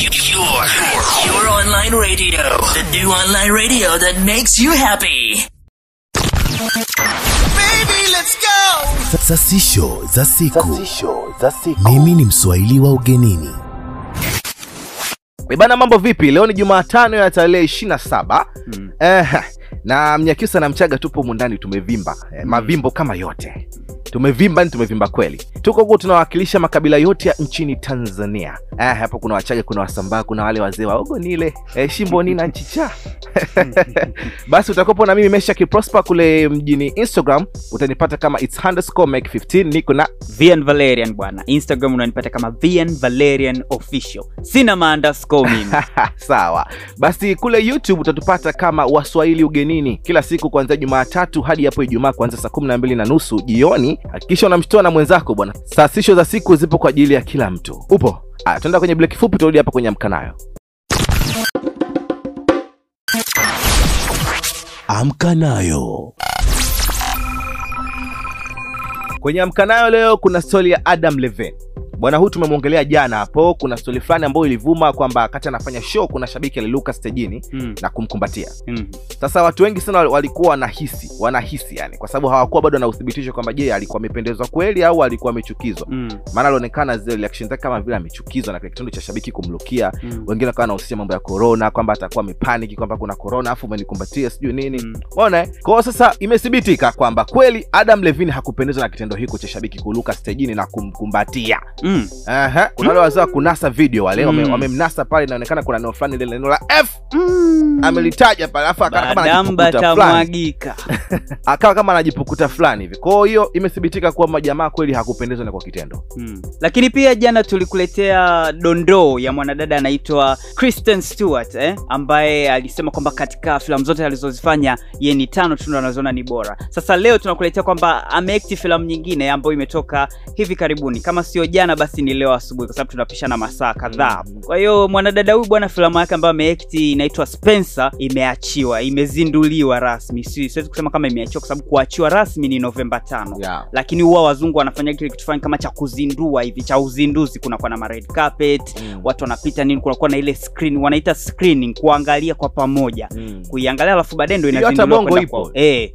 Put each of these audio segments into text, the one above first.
Your, your online radio. The new online radio that makes you happy. Sasisho za siku. Mimi ni Mswahili wa ugenini. Eh, Bana, mambo vipi? Leo ni Jumatano ya tarehe 27 mm. eh, na Mnyakyusa na Mchaga tupo mundani tumevimba eh, mavimbo kama yote tumevimba, ni tumevimba kweli. Tuko huku tunawakilisha makabila yote ya nchini Tanzania. Eh, hapo kuna Wachaga, kuna Wasambaa, kuna wale wazee waogo nile eh, Shimbo nina Nchicha. Basi utakopo na mimi Mesha Kiprosper kule mjini Instagram, utanipata kama it's underscore make 15 niko na VN Valerian bwana. Instagram unanipata kama VN Valerian official. Sina maunderscore mimi. sawa basi kule youtube utatupata kama waswahili ugenini kila siku kuanzia jumatatu hadi hapo ijumaa kuanzia saa kumi na mbili na nusu jioni hakikisha unamshtua na mwenzako bwana. Sasisho za siku zipo kwa ajili ya kila mtu. Upo. Aya tuenda kwenye bleki fupi turudi hapa kwenye amkanayo Amka nayo. kwenye amkanayo leo kuna stori ya adam leven bwana huyu tumemwongelea jana hapo kuna stori fulani ambayo ilivuma kwamba wakati anafanya show kuna shabiki aliluka stejini Mm. na kumkumbatia Mm. sasa watu wengi sana walikuwa wanahisi wanahisi yani kwa sababu hawakuwa bado na uthibitisho kwamba je alikuwa amependezwa kweli au alikuwa amechukizwa Mm. maana alionekana zile reaction zake kama vile amechukizwa na kile kitendo cha shabiki kumlukia Mm. wengine wakawa wanahusisha mambo ya corona kwamba atakuwa amepaniki kwamba kuna corona afu umenikumbatia sijui nini Mm. Umeona, eh? kwa sasa imethibitika kwamba kweli adam levin hakupendezwa na kitendo hiko cha shabiki kuluka stejini na kumkumbatia Mm. Aha, kuna wale wazee wa kunasa video wale wame- Mm. wamemnasa pale inaonekana kuna neno fulani lile neno la f. Mm. amelitaja pale alafu akawa kama anajipukuta fulani. Akawa kama anajipukuta fulani hivi. Kwa hiyo imethibitika kwamba jamaa kweli hakupendezwa na kwa kitendo. Mm. lakini pia jana tulikuletea dondoo ya mwanadada anaitwa kristen stewart eh, ambaye alisema kwamba katika filamu zote alizozifanya yeye ni tano tu ndo anaziona ni bora. Sasa leo tunakuletea kwamba ameact filamu nyingine ambayo imetoka hivi karibuni. Kama sio jana basi ni leo asubuhi kwa sababu tunapishana masaa kadhaa kwa hiyo mwanadada huyu bwana filamu yake ambayo ameekti inaitwa spencer imeachiwa imezinduliwa rasmi siwezi kusema kama imeachiwa kwa sababu kuachiwa rasmi ni novemba tano yeah. lakini huwa wazungu wanafanya kile kitu fulani kama cha kuzindua hivi cha uzinduzi kunakuwa na ma red carpet Mm. watu wanapita nini kunakuwa na ile screen wanaita screening kuangalia kwa pamoja Mm. kuiangalia alafu baadaye ndo inazinduliwa kwenda kwa eh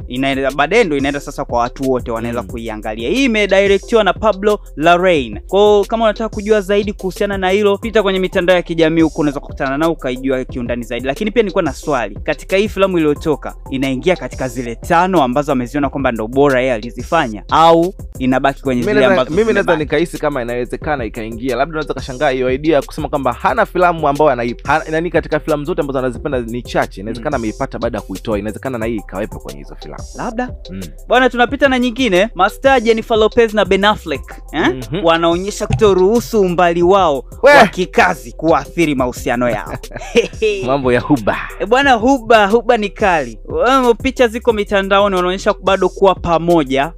baadaye ndo inaenda sasa kwa watu wote wanaweza Mm. kuiangalia hii imedirectiwa na Pablo Larraín kwao kama unataka kujua zaidi kuhusiana na hilo pita kwenye mitandao ya kijamii huko unaweza kukutana nao ukaijua kiundani zaidi. Lakini pia nilikuwa na swali. Katika hii filamu iliyotoka inaingia katika zile tano ambazo ameziona kwamba ndo bora yeye alizifanya? Au inabaki kwenye zile ambazo mimi naweza nikahisi kama inawezekana ikaingia. Labda unaweza kashangaa hiyo idea ya kusema kwamba hana filamu ambayo anaipa. Nani katika filamu zote ambazo anazipenda ni chache. Inawezekana ameipata baada ya kuitoa. Inawezekana na hii ikawepo kwenye hizo filamu. Labda? Mm. bwana tunapita na nyingine. Mastaa jennifer lopez na ben affleck eh? Mhm. wanaonyesha kutoruhusu umbali wao wa kikazi kuathiri mahusiano yao. Mambo ya huba. E bwana huba huba ni kali. Picha ziko mitandaoni wanaonyesha bado kuwa pamoja.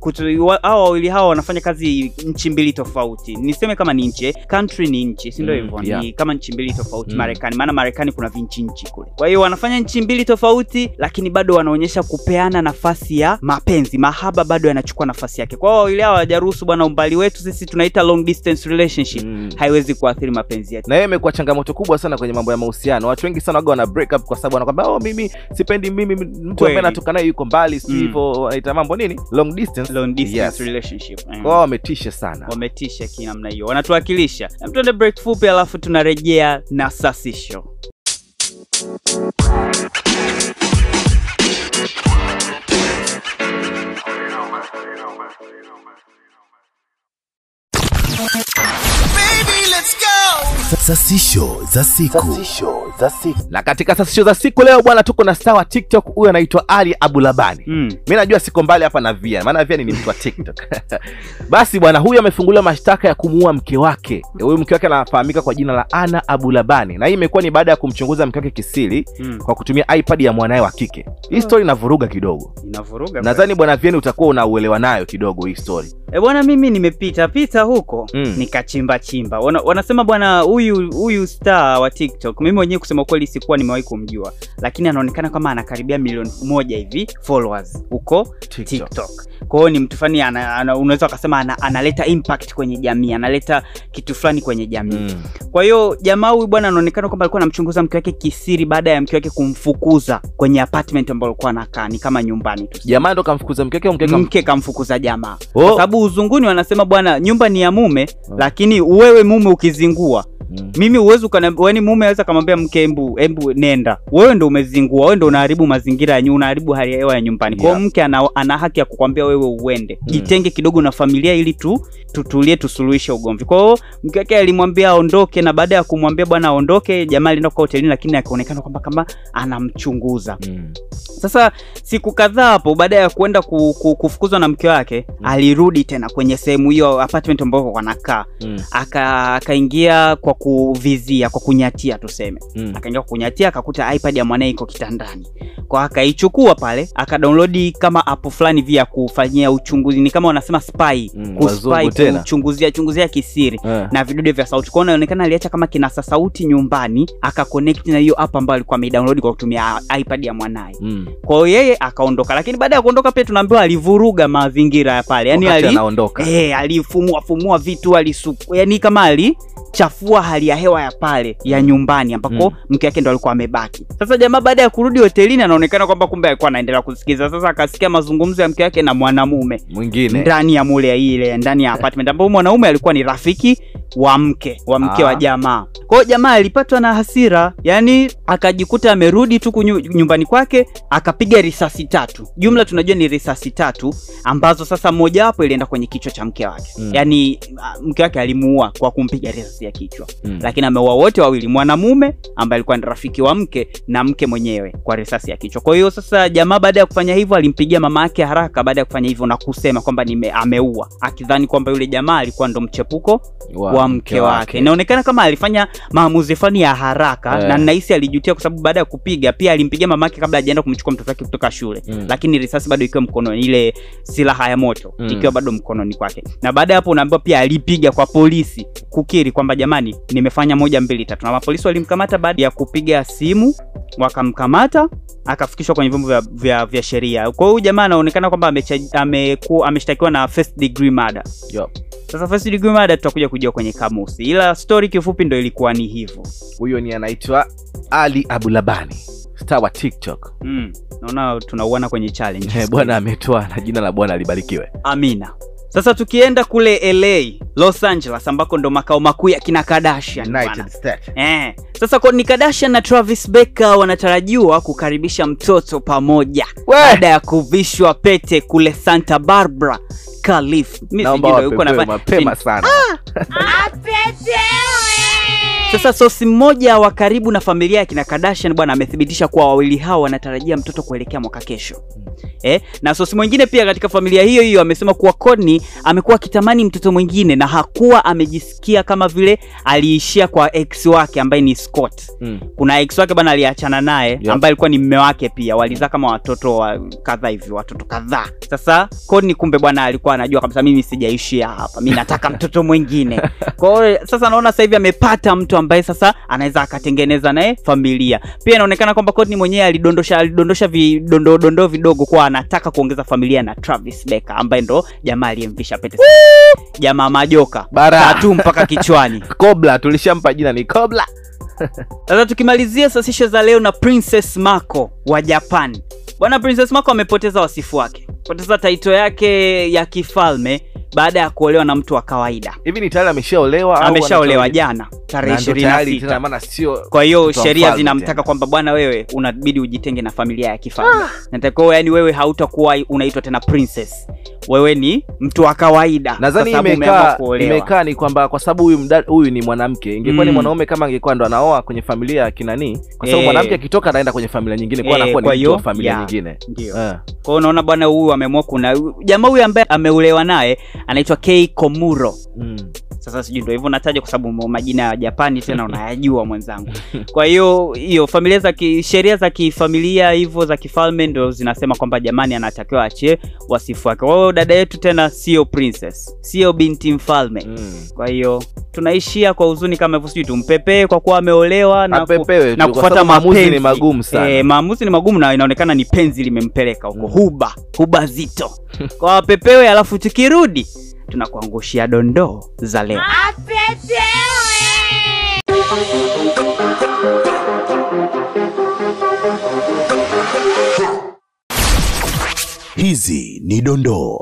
Hawa wawili hawa wanafanya kazi nchi mbili tofauti. Niseme kama ni nchi eh, country ni nchi si ndio Mm, hivyo? yeah. ni kama nchi mbili tofauti Mm. marekani. Maana marekani kuna vinchi nchi kule. Kwa hiyo wanafanya nchi mbili tofauti lakini bado wanaonyesha kupeana nafasi ya mapenzi. Mahaba bado yanachukua nafasi yake. Kwa hiyo wawili hawa hawajaruhusu bwana umbali wetu sisi tunaita long distance relationship Mm. haiwezi kuathiri mapenzi yetu. Na hiyo imekuwa changamoto kubwa sana kwenye mambo ya mahusiano. Watu wengi sana waga wana break up kwa sababu wanakwambia oh, mimi sipendi mimi mtu ambaye natoka naye yuko mbali sijui Mm. wanaita mambo nini? Long distance. Long distance Yes. relationship. Mm. kwao wametisha sana. Wametisha kinamna hiyo. Wanatuwakilisha. Hem, tuende break fupi alafu tunarejea na sasisho Sasisho za siku. na katika sasisho za siku leo bwana tuko na star wa tiktok. Huyu anaitwa ali abulabani. Mm. mi najua siko mbali hapa na via maana via ni mtu wa tiktok. Basi bwana huyu amefunguliwa mashtaka ya kumuua mke wake. Huyu mke wake anafahamika kwa jina la ana abulabani. Na hii imekuwa ni baada ya kumchunguza mke wake kisiri Mm. kwa kutumia ipad ya mwanae wa kike. Hii story inavuruga kidogo. Inavuruga nadhani bwana vieni utakuwa unauelewa nayo kidogo hii story e bwana mimi nimepita pita huko. Mm. nikachimba chimba. Wana, wanasema bwana huyu huyu star wa tiktok. Mimi mwenyewe kusema kweli sikuwa nimewahi kumjua. Lakini anaonekana kama anakaribia milioni moja hivi followers huko TikTok. tiktok. Kwa hiyo ni mtu fulani unaweza ukasema ana, analeta impact kwenye jamii analeta kitu fulani kwenye jamii. Mm. kwa hiyo jamaa huyu bwana anaonekana kwamba alikuwa anamchunguza mke wake kisiri baada ya mke wake kumfukuza kwenye apartment ambayo alikuwa anakaa. Ni kama nyumbani tu. Jamaa ndo kamfukuza mke wake, mke kamfukuza jamaa. Oh. kwa sababu uzunguni wanasema bwana nyumba ni ya mume Oh. lakini wewe mume ukizingua. Mm. mimi uwezi yani mume aweza kamwambia mke embu embu nenda. Wewe ndo umezingua wewe ndo unaharibu mazingira ya nyumba unaharibu hali ya hewa ya nyumbani. Kwa hiyo mke ana, ana haki ya kukwambia wewe uende. Jitenge kidogo na familia ili tu tutulie tusuluhishe ugomvi. Kwa hiyo mke wake alimwambia aondoke na baada ya kumwambia bwana aondoke jamaa alienda kwa hotelini lakini akaonekana kwamba kama anamchunguza. Mm. Sasa siku kadhaa hapo baada ya kuenda ku, ku, kufukuzwa na mke wake alirudi tena kwenye sehemu hiyo apartment ambako wanakaa Mm. aka akaingia kwa kuvizia kwa kunyatia tuseme Mm. akaingia kwa kunyatia akakuta ipad ya mwanae iko kitandani kwa akaichukua pale akadownload kama app fulani vya kufanyia uchunguzi ni kama wanasema spy Mm, kuspy kuchunguzia chunguzia kisiri yeah. na vidude vya sauti kwao inaonekana aliacha kama kinasa sauti nyumbani akaconnect na hiyo app ambayo alikuwa ameidownload kwa kutumia ipad ya mwanaye Mm. Kwa hiyo yeye akaondoka. Lakini baada ya kuondoka pia tunaambiwa alivuruga mazingira ya pale. Yani Wakati ali, anaondoka. Eh, alifumua fumua vitu alisuku. Yani kama alichafua hali ya hewa ya pale ya nyumbani ambako Mm. mke wake ndo alikuwa amebaki. Sasa jamaa baada ya kurudi hotelini anaonekana kwamba kumbe alikuwa anaendelea kusikiza. Sasa akasikia mazungumzo ya mke wake na mwanamume. Mwingine. Ndani ya mule ile ndani ya apartment ambapo mwanaume alikuwa ni rafiki wa mke wa mke Ah. wa jamaa. Kwa hiyo jamaa alipatwa na hasira yani akajikuta amerudi tu nyumbani kwake akapiga risasi tatu. Jumla tunajua ni risasi tatu ambazo sasa mojawapo ilienda kwenye kichwa cha mke wake. Mm. yani ah, mke wake alimuua kwa kumpiga risasi ya kichwa. Mm. lakini ameua wote wawili mwanamume ambaye alikuwa ni rafiki wa mke na mke mwenyewe kwa risasi ya kichwa. Kwa hiyo sasa jamaa baada ya kufanya hivyo alimpigia mama yake haraka. Baada ya kufanya hivyo na kusema kwamba ameua. Akidhani kwamba yule jamaa alikuwa ndo mchepuko wa, mke wake inaonekana kama alifanya maamuzi fulani ya haraka yeah. na nahisi alijutia kwa sababu baada ya kupiga pia alimpiga mamake kabla ajaenda kumchukua mtoto wake kutoka shule Mm. lakini risasi bado ikiwa mkononi ile silaha ya moto Mm. ikiwa bado mkononi kwake na baada ya hapo unaambiwa pia alipiga kwa polisi kukiri kwamba jamani nimefanya moja mbili tatu na mapolisi walimkamata baada ya kupiga simu wakamkamata akafikishwa kwenye vyombo vya, vya, vya sheria kwa hiyo jamaa anaonekana kwamba ameshtakiwa na first degree murder Yup. Sasa first degree murder tutakuja kujua kwenye kamusi ila story kifupi ndo ilikuwa ni hivyo. Huyo ni anaitwa ali abulabani star wa tiktok. Mm. naona tunauana kwenye challenge Eh, bwana ametoa na jina la bwana libarikiwe. Amina sasa tukienda kule la los angeles ambako ndo makao makuu ya kina Kardashian. United States. Eh, sasa Kourtney Kardashian na Travis Barker wanatarajiwa kukaribisha mtoto pamoja. Baada ya kuvishwa pete kule Santa Barbara California. Mimi sijui yuko na mapema sana Sasa sosi mmoja wa karibu na familia ya kina Kardashian bwana amethibitisha kuwa wawili hao wanatarajia mtoto kuelekea mwaka kesho. Eh, na sosi mwingine pia katika familia hiyo hiyo amesema kuwa Kourtney amekuwa akitamani mtoto mwingine na hakuwa amejisikia kama vile aliishia kwa ex wake ambaye ni Scott. Mm. Kuna ex wake bwana aliachana naye Yep. ambaye alikuwa ni mme wake pia, walizaa kama watoto wa kadhaa hivi, watoto kadhaa. Sasa Kourtney kumbe bwana alikuwa anajua kabisa, mimi sijaishia hapa, mimi nataka mtoto mwingine. Kwa hiyo sasa naona sasa hivi amepata mtu ambaye sasa anaweza akatengeneza naye familia. Pia inaonekana kwamba Courtney mwenyewe alidondosha alidondosha vidondo vidogo kwa anataka kuongeza familia na Travis Barker ambaye ndo jamaa aliyemvisha pete. Jamaa majoka. Tatu mpaka kichwani. kobla tulishampa jina ni kobla Sasa tukimalizia sasisho za leo na Princess Mako wa Japan. Bwana Princess Mako amepoteza wasifu wake, poteza taito yake ya kifalme baada ya kuolewa na mtu wa kawaida. hivi ni tayari ameshaolewa au Ameshaolewa jana Na tarehe ndo ishirini na tayari tena sita. maana sio Kwa hiyo sheria zinamtaka kwamba bwana, wewe unabidi ujitenge na familia ya kifalme. Natakiwa yani wewe hautakuwa unaitwa tena princess, wewe ni mtu wa kawaida. nadhani imekaa imekaa ni kwamba kwa sababu huyu huyu ni mwanamke ingekuwa ni Mm. mwanaume kama angekuwa ndo anaoa kwenye familia ya kinanii kwa sababu e. mwanamke akitoka anaenda kwenye familia nyingine kwa Eh, anakuwa kwa ni mtu wa familia yeah. nyingine Ndio. Eh. Kwa hiyo unaona bwana huyu ameamua kuna jamaa huyu ambaye ameolewa naye anaitwa K Komuro. Mm. Sasa sijui ndo hivyo nataja kwa sababu majina ya japani tena unayajua mwenzangu kwa hiyo hiyo familia za sheria za kifamilia hivyo za kifalme ndo zinasema kwamba jamani anatakiwa achie wasifu wake kwa hiyo dada yetu tena sio princess sio binti mfalme Mm. kwa hiyo tunaishia kwa huzuni kama hivyo sijui tumpepee kwa kuwa ameolewa na, ku, na kufuata maamuzi ni magumu sana. Eh, maamuzi ni magumu na inaonekana ni penzi limempeleka huko Mm. huba huba zito kwa wapepewe alafu tukirudi tunakuangushia dondoo za leo Hizi ni dondoo.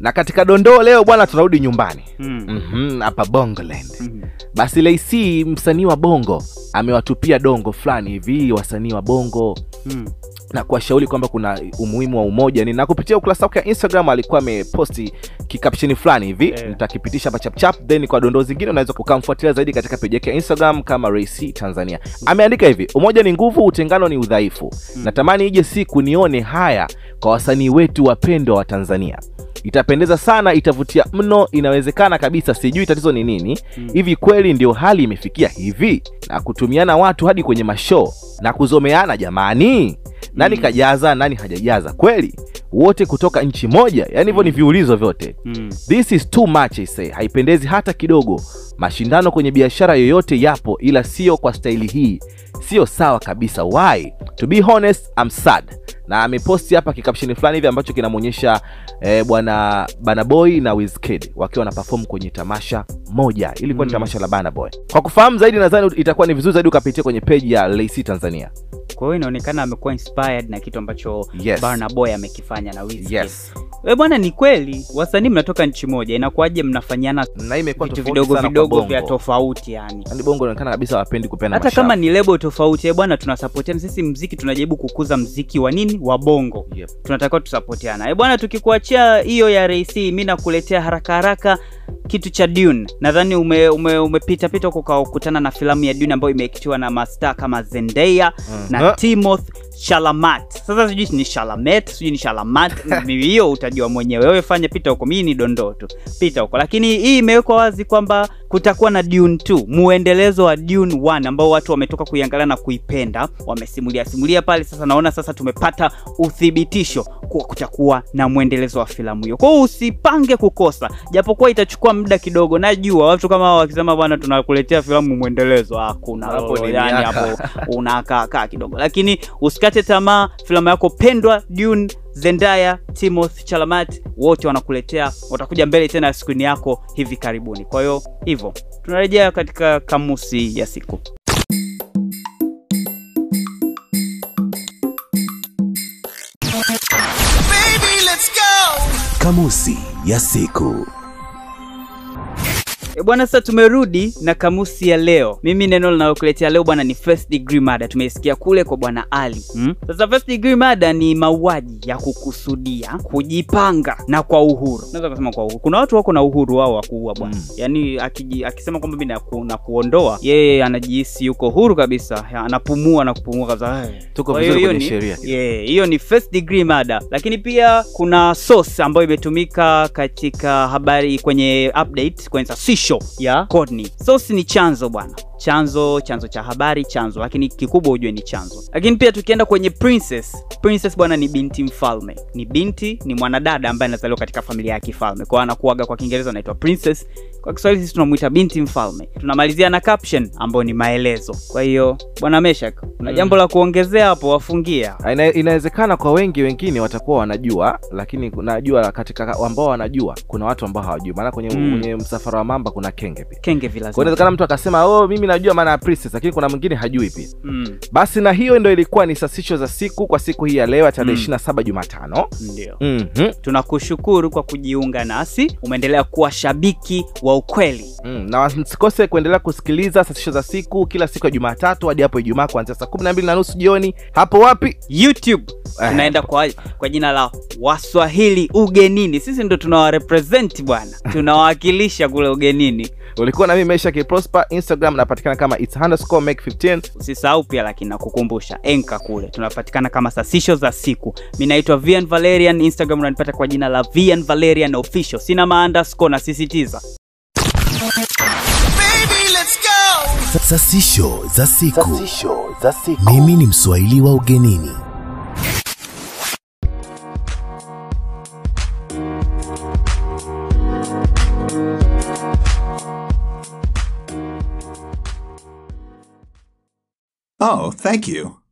na katika dondoo leo bwana tunarudi nyumbani Mm. mm -hmm, bongoland Mhm. basi Lacy msanii wa bongo amewatupia dongo fulani hivi wasanii wa bongo Mm. Na kuwashauri kwamba kuna umuhimu wa umoja. Ni na kupitia ukurasa wake wa instagram alikuwa ameposti kikapsheni fulani hivi yeah. nitakipitisha hapa chapchap then kwa dondoo zingine unaweza ukamfuatilia zaidi katika peji yake ya instagram kama Ray tanzania. Ameandika hivi umoja ni nguvu utengano ni udhaifu. Natamani ije siku nione haya kwa wasanii wetu wapendwa wa tanzania. Itapendeza sana itavutia mno inawezekana kabisa sijui tatizo ni nini. Hivi kweli ndio hali imefikia hivi? Na kutumiana watu hadi kwenye mashoo na kuzomeana jamani nani Mm. kajaza nani hajajaza? Kweli? Wote kutoka nchi moja. Yani hivyo ni viulizo vyote. Mm. this is too much I say. Haipendezi hata kidogo. Mashindano kwenye biashara yoyote yapo ila sio kwa staili hii. Sio sawa kabisa. Why? To be honest I'm sad. Na ameposti hapa kikapsheni fulani hivi ambacho kinamwonyesha eh, bwana banaboy na Wizkid wakiwa wanapafom kwenye tamasha moja. Ilikuwa ni Mm. tamasha la banaboy kwa kufahamu zaidi nadhani itakuwa ni vizuri zaidi ukapitia kwenye peji ya Lacy Tanzania kwa hiyo inaonekana amekuwa inspired na kitu ambacho Yes. Burna Boy amekifanya na Wizkid. yes. We bwana ni kweli wasanii mnatoka nchi moja inakuwaje mnafanyana na vitu vidogo vidogo vya tofauti yani? Bongo inaonekana kabisa wapendi kupeana hata kama ni lebo tofauti eh bwana tunasapotiana sisi mziki tunajaribu kukuza mziki wa nini? Wa bongo. Yep. tunatakiwa tusapotiana eh bwana tukikuachia hiyo ya Ray mi nakuletea haraka haraka kitu cha Dune nadhani ume, ume, umepita pita huko ukakutana na filamu ya Dune ambayo imeekitiwa na mastaa kama Zendaya na Mhm. Timoth Chalamet sasa sijui ni Shalamet, sijui ni Shalamat. hiyo utajua mwenyewe. Wewe fanya pita huko. Mimi ni dondoo tu. Pita huko. Lakini hii imewekwa wazi kwamba kutakuwa na Dune 2 muendelezo wa Dune 1 ambao watu wametoka kuiangalia na kuipenda wamesimulia simulia pale. Sasa naona sasa tumepata uthibitisho kuwa kutakuwa na muendelezo wa filamu hiyo. Kwa hiyo usipange kukosa. Japokuwa itachukua muda kidogo najua watu kama hao wakisema bwana tunakuletea filamu muendelezo, hakuna. Hapo ni yani hapo unakaa kidogo. Lakini usikate tamaa filamu yako pendwa Dune Zendaya, Timoth Chalamet wote wanakuletea watakuja mbele tena ya skrini yako hivi karibuni. Kwa hiyo hivyo tunarejea katika kamusi ya siku. Kamusi ya siku. E bwana, sasa tumerudi na kamusi ya leo. Mimi neno linalokuletea leo bwana ni first degree murder. Tumeisikia kule kwa bwana Ali hmm? Sasa first degree murder ni mauaji ya kukusudia, kujipanga na kwa uhuru. Naweza kusema kwa uhuru. Kuna watu wako na uhuru wao wa kuua bwana Mm. yaani akiji, akisema kwamba mimi naku, nakuondoa, yeye anajihisi yuko huru kabisa, anapumua na kupumua kabisa. Tuko vizuri kwenye ni- sheria. Yeah, hiyo ni first degree murder, lakini pia kuna source ambayo imetumika katika habari kwenye update kwenye sasisho ya Courtney. Source ni chanzo bwana, chanzo chanzo cha habari chanzo, lakini kikubwa ujue ni chanzo. Lakini pia tukienda kwenye princess, princess bwana ni binti mfalme, ni binti, ni mwanadada ambaye anazaliwa katika familia ya kifalme, kwa anakuaga kwa Kiingereza anaitwa princess, kwa Kiswahili sisi tunamuita binti mfalme. Tunamalizia na caption ambayo ni maelezo. Kwa hiyo bwana Meshak, kuna Mm. jambo la kuongezea hapo, wafungia Ina, inawezekana kwa wengi wengine watakuwa wanajua lakini najua katika ambao wanajua kuna watu ambao hawajui maana kwenye, Mm. kwenye msafara wa mamba kuna kenge pia kenge kwa inawezekana mtu akasema oh mimi najua maana ya princess lakini kuna mwingine hajui pia Mm, basi na hiyo ndo ilikuwa ni sasisho za siku kwa siku hii ya leo ya tarehe Mm. 27 jumatano ndio. mm-hmm. Tunakushukuru kwa kujiunga nasi, umeendelea kuwa shabiki wa ukweli. Mm, na msikose kuendelea kusikiliza sasisho za siku kila siku ya jumatatu hadi hapo ijumaa kuanzia saa 12 na nusu jioni hapo wapi YouTube Eh. tunaenda kwa, kwa jina la Waswahili Ugenini. Sisi ndo tunawarepresent bwana, tunawakilisha kule ugenini. ulikuwa na mimi maisha kiprosper instagram napata tunapatikana kama its underscore make 15 usisahau pia lakini nakukumbusha enka kule tunapatikana kama sasisho za siku mi naitwa vian valerian instagram unanipata kwa jina la vian valerian official sina maandasco nasisitiza Sasisho za siku. Sasisho za siku. Mimi ni Mswahili wa ugenini. Oh, thank you.